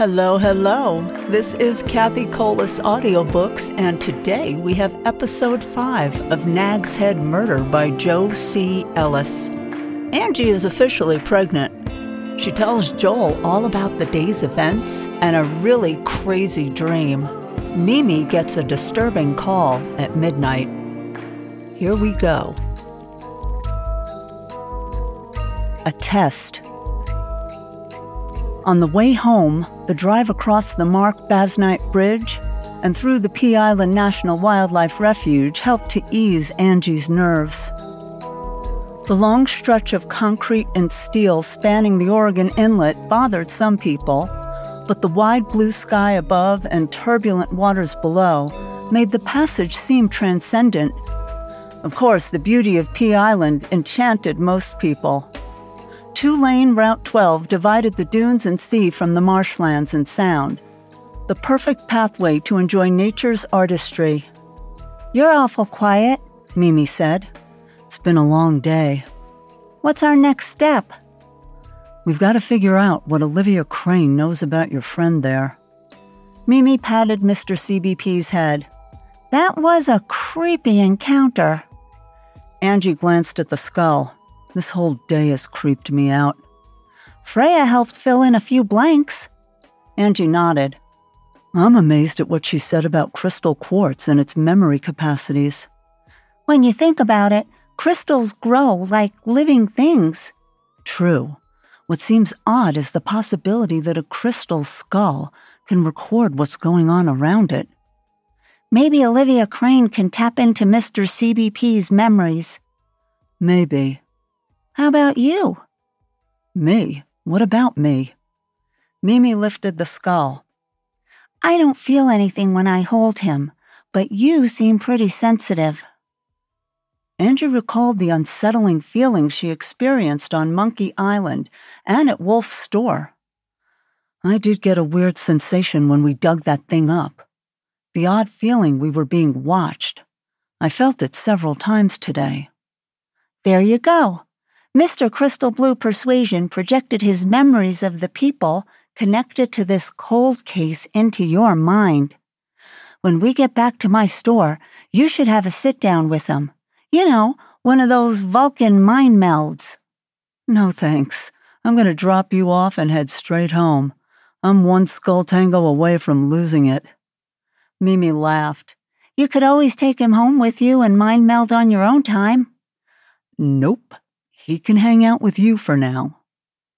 Hello, hello. This is Cathi Colas Audiobooks, and today we have episode 5 of Nag's Head Murder by Joe C. Ellis. Angie is officially pregnant. She tells Joel all about the day's events and a really crazy dream. Mee Mee gets a disturbing call at midnight. Here we go. A test. On the way home, the drive across the Marc Basnight Bridge and through the Pea Island National Wildlife Refuge helped to ease Angie's nerves. The long stretch of concrete and steel spanning the Oregon Inlet bothered some people, but the wide blue sky above and turbulent waters below made the passage seem transcendent. Of course, the beauty of Pea Island enchanted most people. Two lane Route 12 divided the dunes and sea from the marshlands and sound. The perfect pathway to enjoy nature's artistry. You're awful quiet, Mee Mee said. It's been a long day. What's our next step? We've got to figure out what Olivia Crane knows about your friend there. Mee Mee patted Mr. CBP's head. That was a creepy encounter. Angie glanced at the skull. This whole day has creeped me out. Freya helped fill in a few blanks. Angie nodded. I'm amazed at what she said about crystal quartz and its memory capacities. When you think about it, crystals grow like living things. True. What seems odd is the possibility that a crystal skull can record what's going on around it. Maybe Olivia Crane can tap into Mr. CBP's memories. Maybe. How about you? Me? What about me? Mee Mee lifted the skull. I don't feel anything when I hold him, but you seem pretty sensitive. Angie recalled the unsettling feeling she experienced on Monkey Island and at Wolf's store. I did get a weird sensation when we dug that thing up. The odd feeling we were being watched. I felt it several times today. There you go. Mr. Crystal Blue Persuasion projected his memories of the people connected to this cold case into your mind. When we get back to my store, you should have a sit down with him. You know, one of those Vulcan mind melds. No thanks. I'm going to drop you off and head straight home. I'm one skull tango away from losing it. Mee Mee laughed. You could always take him home with you and mind meld on your own time. Nope. He can hang out with you for now.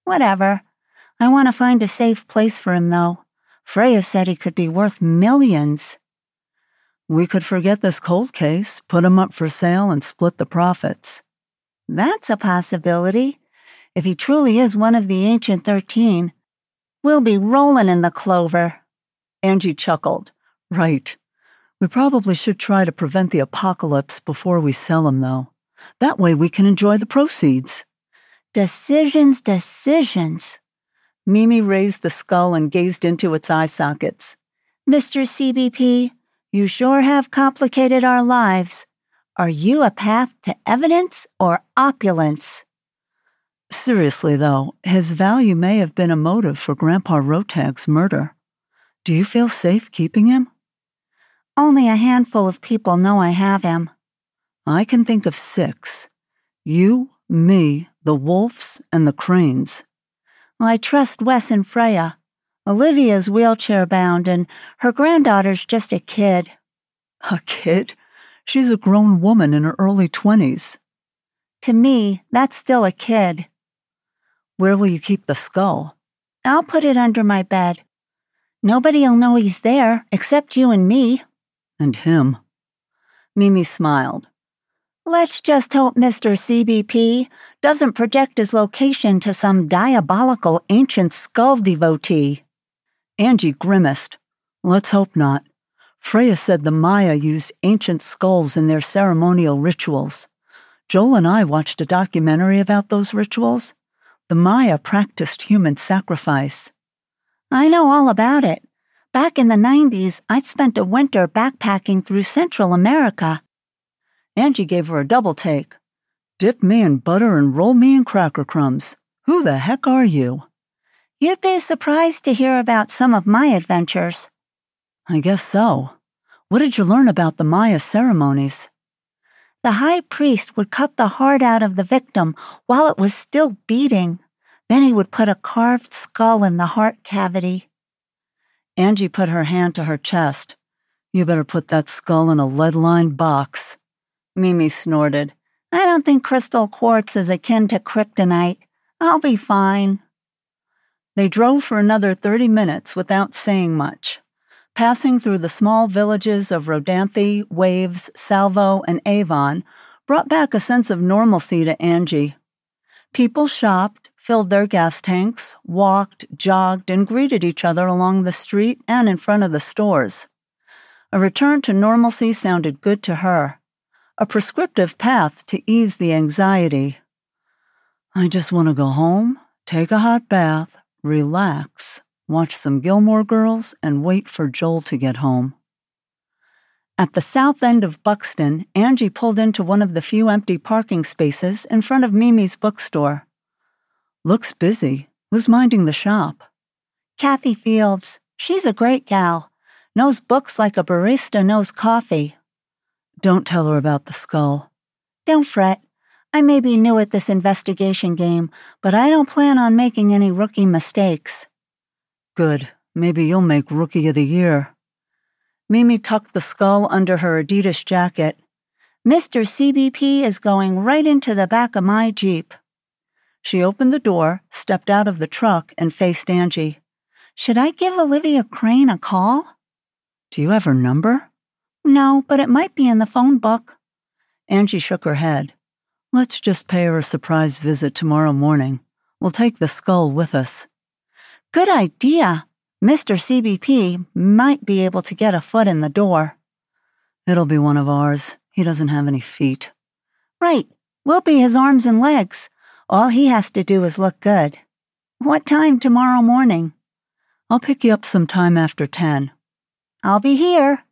Whatever. I want to find a safe place for him, though. Freya said he could be worth millions. We could forget this cold case, put him up for sale, and split the profits. That's a possibility. If he truly is one of the Ancient Thirteen, we'll be rolling in the clover. Angie chuckled. Right. We probably should try to prevent the apocalypse before we sell him, though. That way we can enjoy the proceeds. Decisions, decisions. Mee Mee raised the skull and gazed into its eye sockets. Mr. CBP, you sure have complicated our lives. Are you a path to evidence or opulence? Seriously, though, his value may have been a motive for Grandpa Rotag's murder. Do you feel safe keeping him? Only a handful of people know I have him. I can think of six you, me, the Wolfs, and the Cranes. I trust Wes and Freya. Olivia's wheelchair bound, and her granddaughter's just a kid. A kid? She's a grown woman in her early twenties. To me, that's still a kid. Where will you keep the skull? I'll put it under my bed. Nobody'll know he's there except you and me. And him. Mee Mee smiled. Let's just hope Mr. CBP doesn't project his location to some diabolical ancient skull devotee. Angie grimaced. Let's hope not. Freya said the Maya used ancient skulls in their ceremonial rituals. Joel and I watched a documentary about those rituals. The Maya practiced human sacrifice. I know all about it. Back in the 90s, I'd spent a winter backpacking through Central America. Angie gave her a double take. Dip me in butter and roll me in cracker crumbs. Who the heck are you? You'd be surprised to hear about some of my adventures. I guess so. What did you learn about the Maya ceremonies? The high priest would cut the heart out of the victim while it was still beating. Then he would put a carved skull in the heart cavity. Angie put her hand to her chest. You better put that skull in a lead lined box. Mee Mee snorted. I don't think crystal quartz is akin to kryptonite. I'll be fine. They drove for another 30 minutes without saying much, passing through the small villages of Rodanthe, Waves, Salvo, and Avon brought back a sense of normalcy to Angie. People shopped, filled their gas tanks, walked, jogged, and greeted each other along the street and in front of the stores. A return to normalcy sounded good to her, a prescriptive path to ease the anxiety. I just want to go home, take a hot bath, relax, watch some Gilmore Girls, and wait for Joel to get home. At the south end of Buxton, Angie pulled into one of the few empty parking spaces in front of Mee Mee's bookstore. Looks busy. Who's minding the shop? Kathy Fields. She's a great gal. Knows books like a barista knows coffee. Don't tell her about the skull. Don't fret. I may be new at this investigation game, but I don't plan on making any rookie mistakes. Good. Maybe you'll make Rookie of the Year. Mee Mee tucked the skull under her Adidas jacket. Mr. CBP is going right into the back of my Jeep. She opened the door, stepped out of the truck, and faced Angie. Should I give Olivia Crane a call? Do you have her number? No, but it might be in the phone book. Angie shook her head. Let's just pay her a surprise visit tomorrow morning. We'll take the skull with us. Good idea. Mr. CBP might be able to get a foot in the door. It'll be one of ours. He doesn't have any feet. Right. We'll be his arms and legs. All he has to do is look good. What time tomorrow morning? I'll pick you up some time after 10. I'll be here.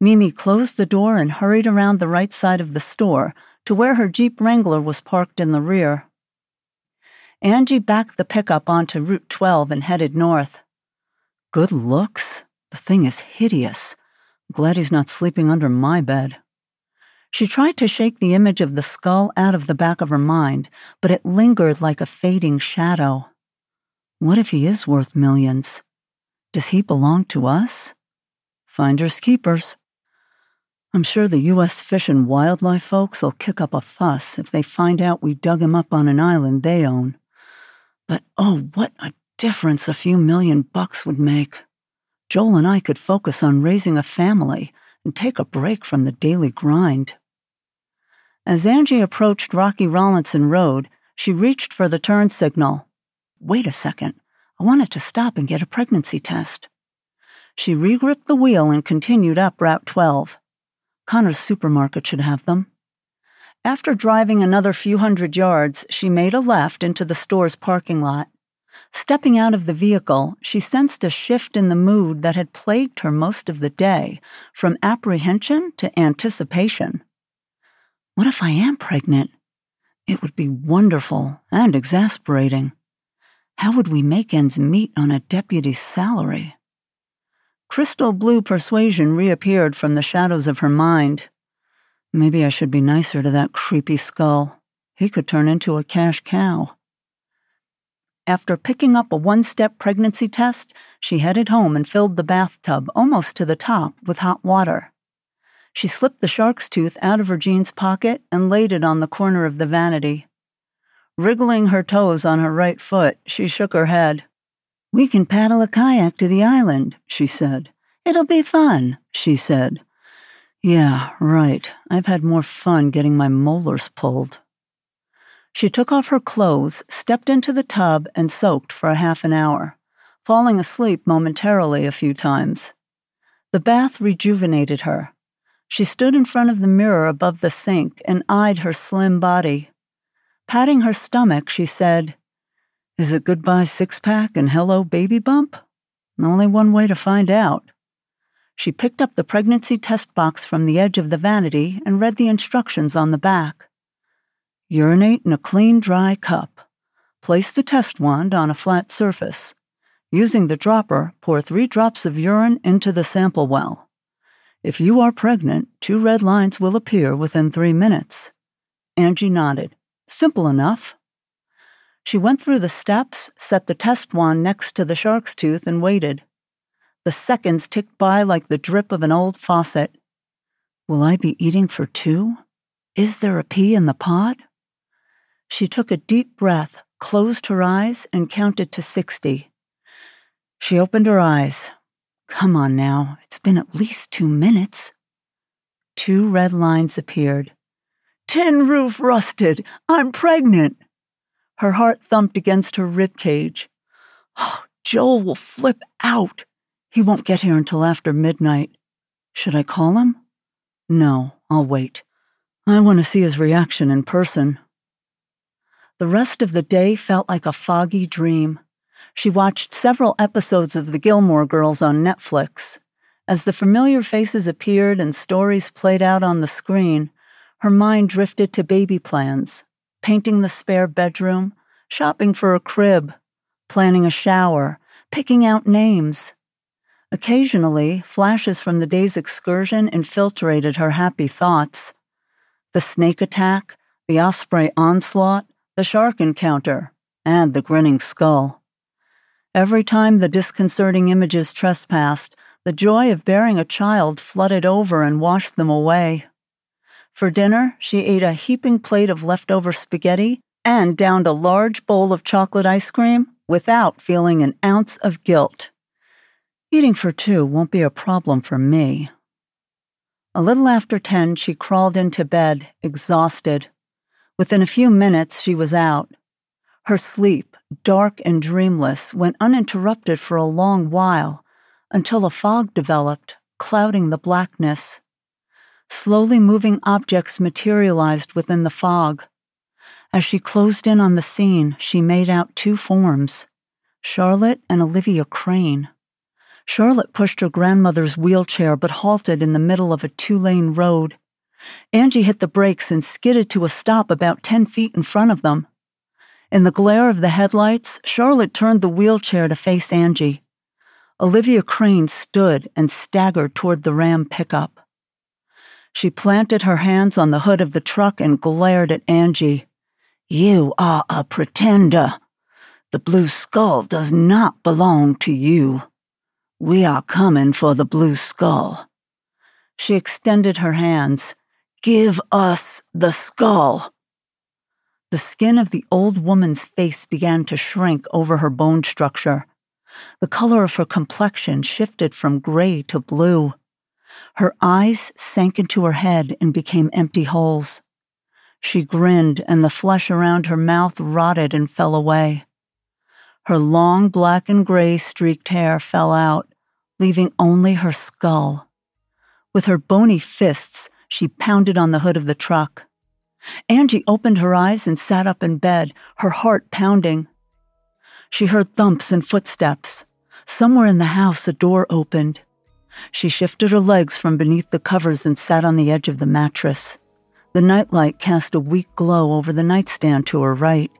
Mee Mee closed the door and hurried around the right side of the store to where her Jeep Wrangler was parked in the rear. Angie backed the pickup onto Route 12 and headed north. Good looks. The thing is hideous. Glad he's not sleeping under my bed. She tried to shake the image of the skull out of the back of her mind, but it lingered like a fading shadow. What if he is worth millions? Does he belong to us? Finders keepers. I'm sure the U.S. Fish and Wildlife folks will kick up a fuss if they find out we dug him up on an island they own. But oh, what a difference a few million bucks would make. Joel and I could focus on raising a family and take a break from the daily grind. As Angie approached Rocky Rollinson Road, she reached for the turn signal. Wait a second. I wanted to stop and get a pregnancy test. She regripped the wheel and continued up Route 12. Conner's supermarket should have them. After driving another few hundred yards, she made a left into the store's parking lot. Stepping out of the vehicle, she sensed a shift in the mood that had plagued her most of the day, from apprehension to anticipation. What if I am pregnant? It would be wonderful and exasperating. How would we make ends meet on a deputy's salary? Crystal blue persuasion reappeared from the shadows of her mind. Maybe I should be nicer to that creepy skull. He could turn into a cash cow. After picking up a one step pregnancy test, she headed home and filled the bathtub almost to the top with hot water. She slipped the shark's tooth out of her jeans pocket and laid it on the corner of the vanity. Wriggling her toes on her right foot, she shook her head. We can paddle a kayak to the island, she said. It'll be fun, she said. Yeah, right. I've had more fun getting my molars pulled. She took off her clothes, stepped into the tub, and soaked for a half an hour, falling asleep momentarily a few times. The bath rejuvenated her. She stood in front of the mirror above the sink and eyed her slim body. Patting her stomach, she said, Is it goodbye six pack and hello baby bump? Only one way to find out. She picked up the pregnancy test box from the edge of the vanity and read the instructions on the back. Urinate in a clean, dry cup. Place the test wand on a flat surface. Using the dropper, pour three drops of urine into the sample well. If you are pregnant, two red lines will appear within three minutes. Angie nodded. Simple enough. She went through the steps, set the test wand next to the shark's tooth, and waited. The seconds ticked by like the drip of an old faucet. Will I be eating for two? Is there a pea in the pot? She took a deep breath, closed her eyes, and counted to 60. She opened her eyes. Come on now, it's been at least two minutes. Two red lines appeared. Tin roof rusted. I'm pregnant. Her heart thumped against her rib cage. Oh, Joel will flip out. He won't get here until after midnight. Should I call him? No, I'll wait. I want to see his reaction in person. The rest of the day felt like a foggy dream. She watched several episodes of The Gilmore Girls on Netflix. As the familiar faces appeared and stories played out on the screen, her mind drifted to baby plans, painting the spare bedroom, shopping for a crib, planning a shower, picking out names. Occasionally, flashes from the day's excursion infiltrated her happy thoughts. The snake attack, the osprey onslaught, the shark encounter, and the grinning skull. Every time the disconcerting images trespassed, the joy of bearing a child flooded over and washed them away. For dinner, she ate a heaping plate of leftover spaghetti and downed a large bowl of chocolate ice cream without feeling an ounce of guilt. Eating for two won't be a problem for me. A little after ten, she crawled into bed, exhausted. Within a few minutes, she was out. Her sleep, dark and dreamless, went uninterrupted for a long while until a fog developed, clouding the blackness. Slowly moving objects materialized within the fog. As she closed in on the scene, she made out two forms Charlotte and Olivia Crane. Charlotte pushed her grandmother's wheelchair but halted in the middle of a two lane road. Angie hit the brakes and skidded to a stop about 10 feet in front of them. In the glare of the headlights, Charlotte turned the wheelchair to face Angie. Olivia Crane stood and staggered toward the Ram pickup. She planted her hands on the hood of the truck and glared at Angie. You are a pretender. The blue skull does not belong to you. We are coming for the blue skull. She extended her hands. Give us the skull. The skin of the old woman's face began to shrink over her bone structure. The color of her complexion shifted from gray to blue. Her eyes sank into her head and became empty holes. She grinned, and the flesh around her mouth rotted and fell away. Her long black and gray streaked hair fell out, leaving only her skull. With her bony fists, she pounded on the hood of the truck. Angie opened her eyes and sat up in bed, her heart pounding. She heard thumps and footsteps. Somewhere in the house, a door opened. She shifted her legs from beneath the covers and sat on the edge of the mattress. The nightlight cast a weak glow over the nightstand to her right.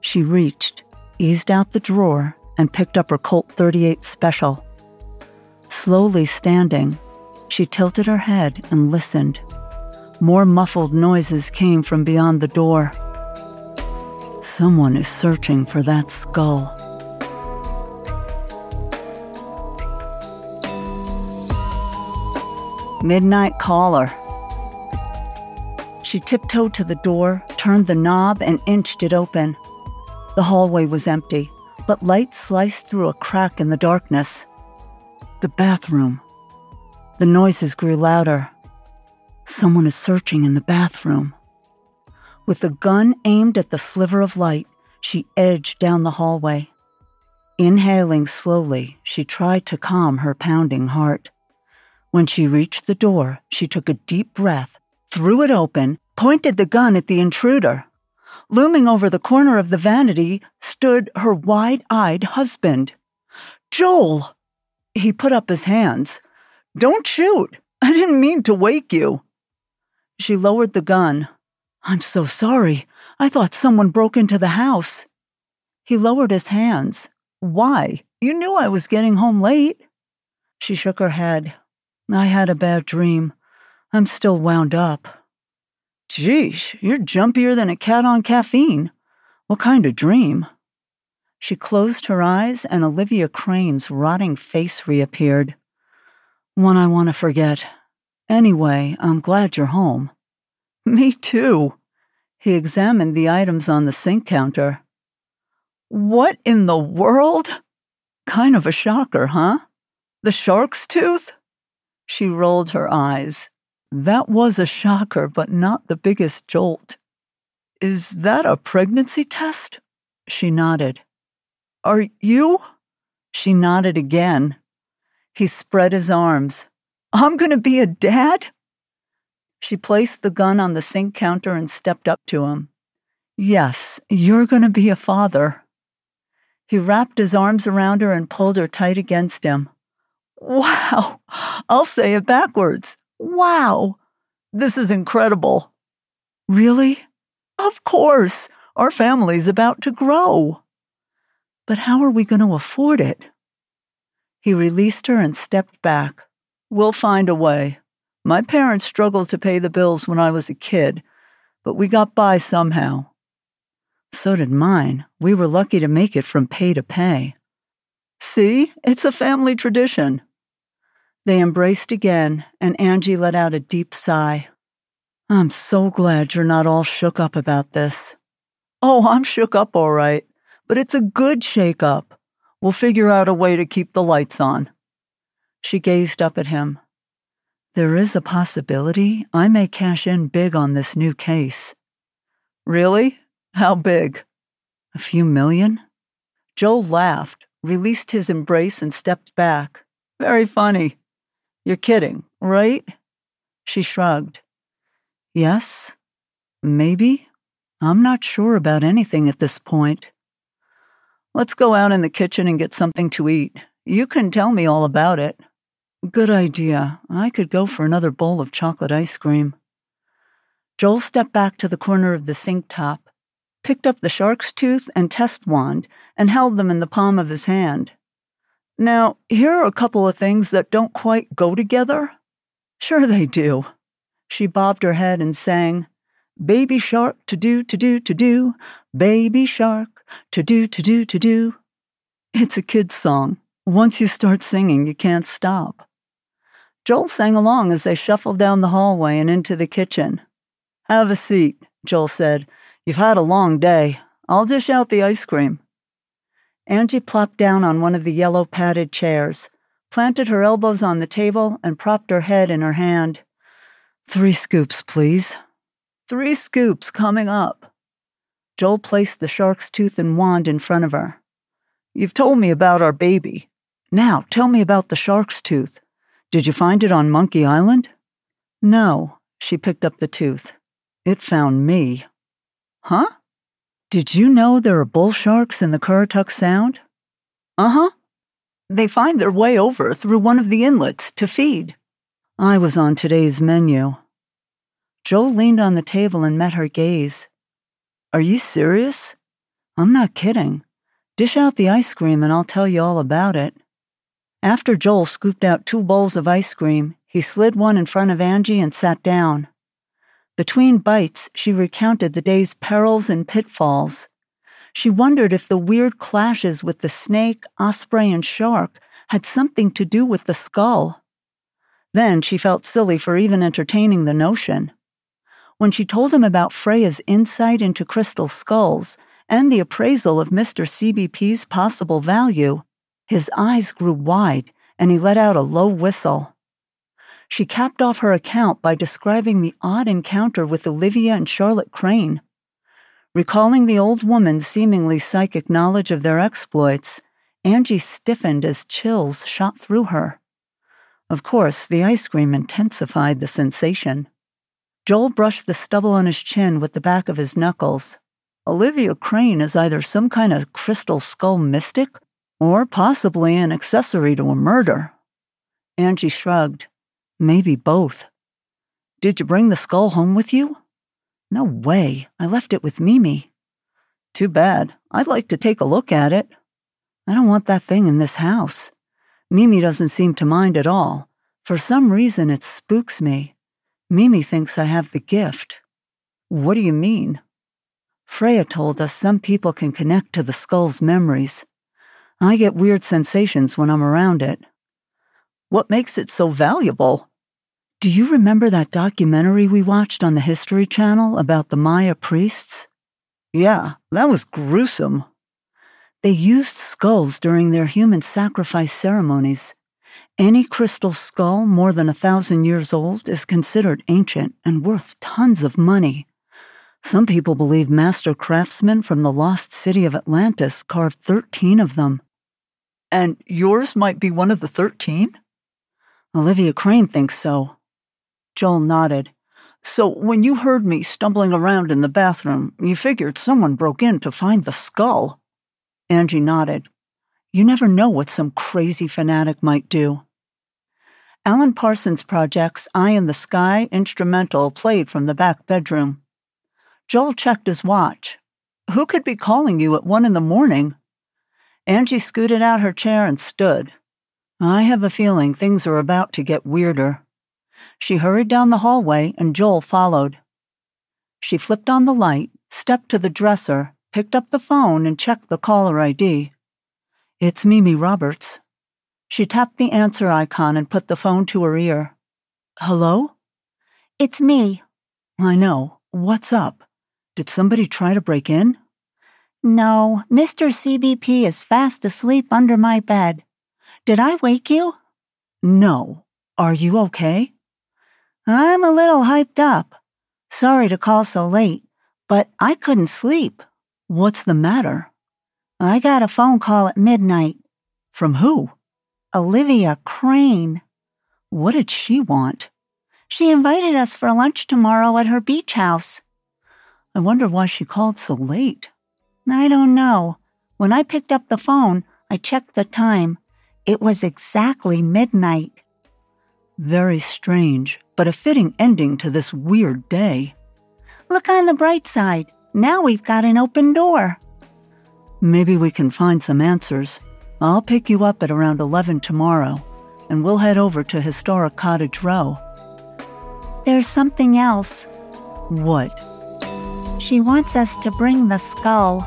She reached, eased out the drawer, and picked up her Colt 38 Special. Slowly standing, she tilted her head and listened. More muffled noises came from beyond the door. Someone is searching for that skull. Midnight Caller. She tiptoed to the door, turned the knob, and inched it open. The hallway was empty, but light sliced through a crack in the darkness. The bathroom. The noises grew louder. Someone is searching in the bathroom. With the gun aimed at the sliver of light, she edged down the hallway. Inhaling slowly, she tried to calm her pounding heart. When she reached the door, she took a deep breath, threw it open, pointed the gun at the intruder. Looming over the corner of the vanity stood her wide eyed husband. Joel! He put up his hands. Don't shoot! I didn't mean to wake you. She lowered the gun. I'm so sorry. I thought someone broke into the house. He lowered his hands. Why? You knew I was getting home late. She shook her head. I had a bad dream. I'm still wound up. Geesh, you're jumpier than a cat on caffeine. What kind of dream? She closed her eyes, and Olivia Crane's rotting face reappeared. One I want to forget. Anyway, I'm glad you're home. Me too. He examined the items on the sink counter. What in the world? Kind of a shocker, huh? The shark's tooth? She rolled her eyes. That was a shocker, but not the biggest jolt. Is that a pregnancy test? She nodded. Are you? She nodded again. He spread his arms. I'm going to be a dad? She placed the gun on the sink counter and stepped up to him. Yes, you're going to be a father. He wrapped his arms around her and pulled her tight against him. Wow! I'll say it backwards. Wow! This is incredible. Really? Of course. Our family's about to grow. But how are we going to afford it? He released her and stepped back. We'll find a way. My parents struggled to pay the bills when I was a kid, but we got by somehow. So did mine. We were lucky to make it from pay to pay. See, it's a family tradition. They embraced again, and Angie let out a deep sigh. I'm so glad you're not all shook up about this. Oh, I'm shook up all right, but it's a good shake up. We'll figure out a way to keep the lights on. She gazed up at him. There is a possibility I may cash in big on this new case. Really? How big? A few million? Joel laughed, released his embrace, and stepped back. Very funny. You're kidding, right? She shrugged. Yes, maybe. I'm not sure about anything at this point. Let's go out in the kitchen and get something to eat. You can tell me all about it. Good idea. I could go for another bowl of chocolate ice cream. Joel stepped back to the corner of the sink top, picked up the shark's tooth and test wand, and held them in the palm of his hand. Now, here are a couple of things that don't quite go together. Sure, they do. She bobbed her head and sang, Baby shark, to do, to do, to do, baby shark, to do, to do, to do. It's a kid's song. Once you start singing, you can't stop. Joel sang along as they shuffled down the hallway and into the kitchen. Have a seat, Joel said. You've had a long day. I'll dish out the ice cream. Angie plopped down on one of the yellow padded chairs, planted her elbows on the table, and propped her head in her hand. Three scoops, please. Three scoops coming up. Joel placed the shark's tooth and wand in front of her. You've told me about our baby. Now tell me about the shark's tooth. Did you find it on Monkey Island? No, she picked up the tooth. It found me. Huh? Did you know there are bull sharks in the Currituck Sound? Uh huh. They find their way over through one of the inlets to feed. I was on today's menu. Joel leaned on the table and met her gaze. Are you serious? I'm not kidding. Dish out the ice cream and I'll tell you all about it. After Joel scooped out two bowls of ice cream, he slid one in front of Angie and sat down. Between bites, she recounted the day's perils and pitfalls. She wondered if the weird clashes with the snake, osprey, and shark had something to do with the skull. Then she felt silly for even entertaining the notion. When she told him about Freya's insight into crystal skulls and the appraisal of Mr. CBP's possible value, his eyes grew wide and he let out a low whistle. She capped off her account by describing the odd encounter with Olivia and Charlotte Crane. Recalling the old woman's seemingly psychic knowledge of their exploits, Angie stiffened as chills shot through her. Of course, the ice cream intensified the sensation. Joel brushed the stubble on his chin with the back of his knuckles. Olivia Crane is either some kind of crystal skull mystic or possibly an accessory to a murder. Angie shrugged. Maybe both. Did you bring the skull home with you? No way. I left it with Mee Mee. Too bad. I'd like to take a look at it. I don't want that thing in this house. Mee Mee doesn't seem to mind at all. For some reason, it spooks me. Mee Mee thinks I have the gift. What do you mean? Freya told us some people can connect to the skull's memories. I get weird sensations when I'm around it. What makes it so valuable? Do you remember that documentary we watched on the History Channel about the Maya priests? Yeah, that was gruesome. They used skulls during their human sacrifice ceremonies. Any crystal skull more than a thousand years old is considered ancient and worth tons of money. Some people believe master craftsmen from the lost city of Atlantis carved 13 of them. And yours might be one of the 13? Olivia Crane thinks so. Joel nodded. So when you heard me stumbling around in the bathroom, you figured someone broke in to find the skull? Angie nodded. You never know what some crazy fanatic might do. Alan Parsons Project's Eye in the Sky instrumental played from the back bedroom. Joel checked his watch. Who could be calling you at one in the morning? Angie scooted out her chair and stood. I have a feeling things are about to get weirder. She hurried down the hallway and Joel followed. She flipped on the light, stepped to the dresser, picked up the phone, and checked the caller ID. It's Mee Mee Roberts. She tapped the answer icon and put the phone to her ear. Hello? It's me. I know. What's up? Did somebody try to break in? No, Mr. CBP is fast asleep under my bed. Did I wake you? No. Are you okay? I'm a little hyped up. Sorry to call so late, but I couldn't sleep. What's the matter? I got a phone call at midnight. From who? Olivia Crane. What did she want? She invited us for lunch tomorrow at her beach house. I wonder why she called so late. I don't know. When I picked up the phone, I checked the time. It was exactly midnight. Very strange, but a fitting ending to this weird day. Look on the bright side. Now we've got an open door. Maybe we can find some answers. I'll pick you up at around 11 tomorrow, and we'll head over to Historic Cottage Row. There's something else. What? She wants us to bring the skull.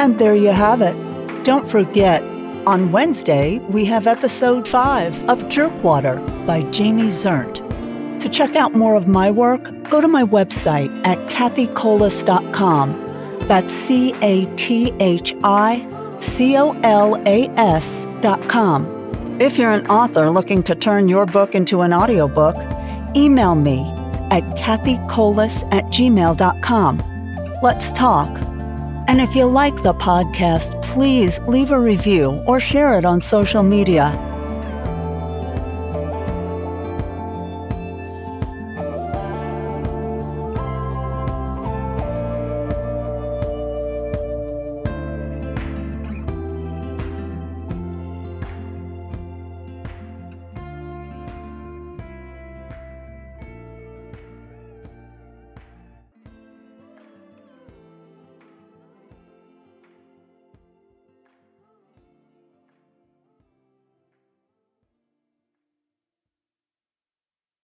And there you have it. Don't forget, on Wednesday, we have episode 5 of Jerkwater by Jamie Zernt. To check out more of my work, go to my website at cathicolas.com. That's C A T H I C O L A S dot com. If you're an author looking to turn your book into an audiobook, email me at cathicolas at gmail.com. Let's talk. And if you like the podcast, please leave a review or share it on social media.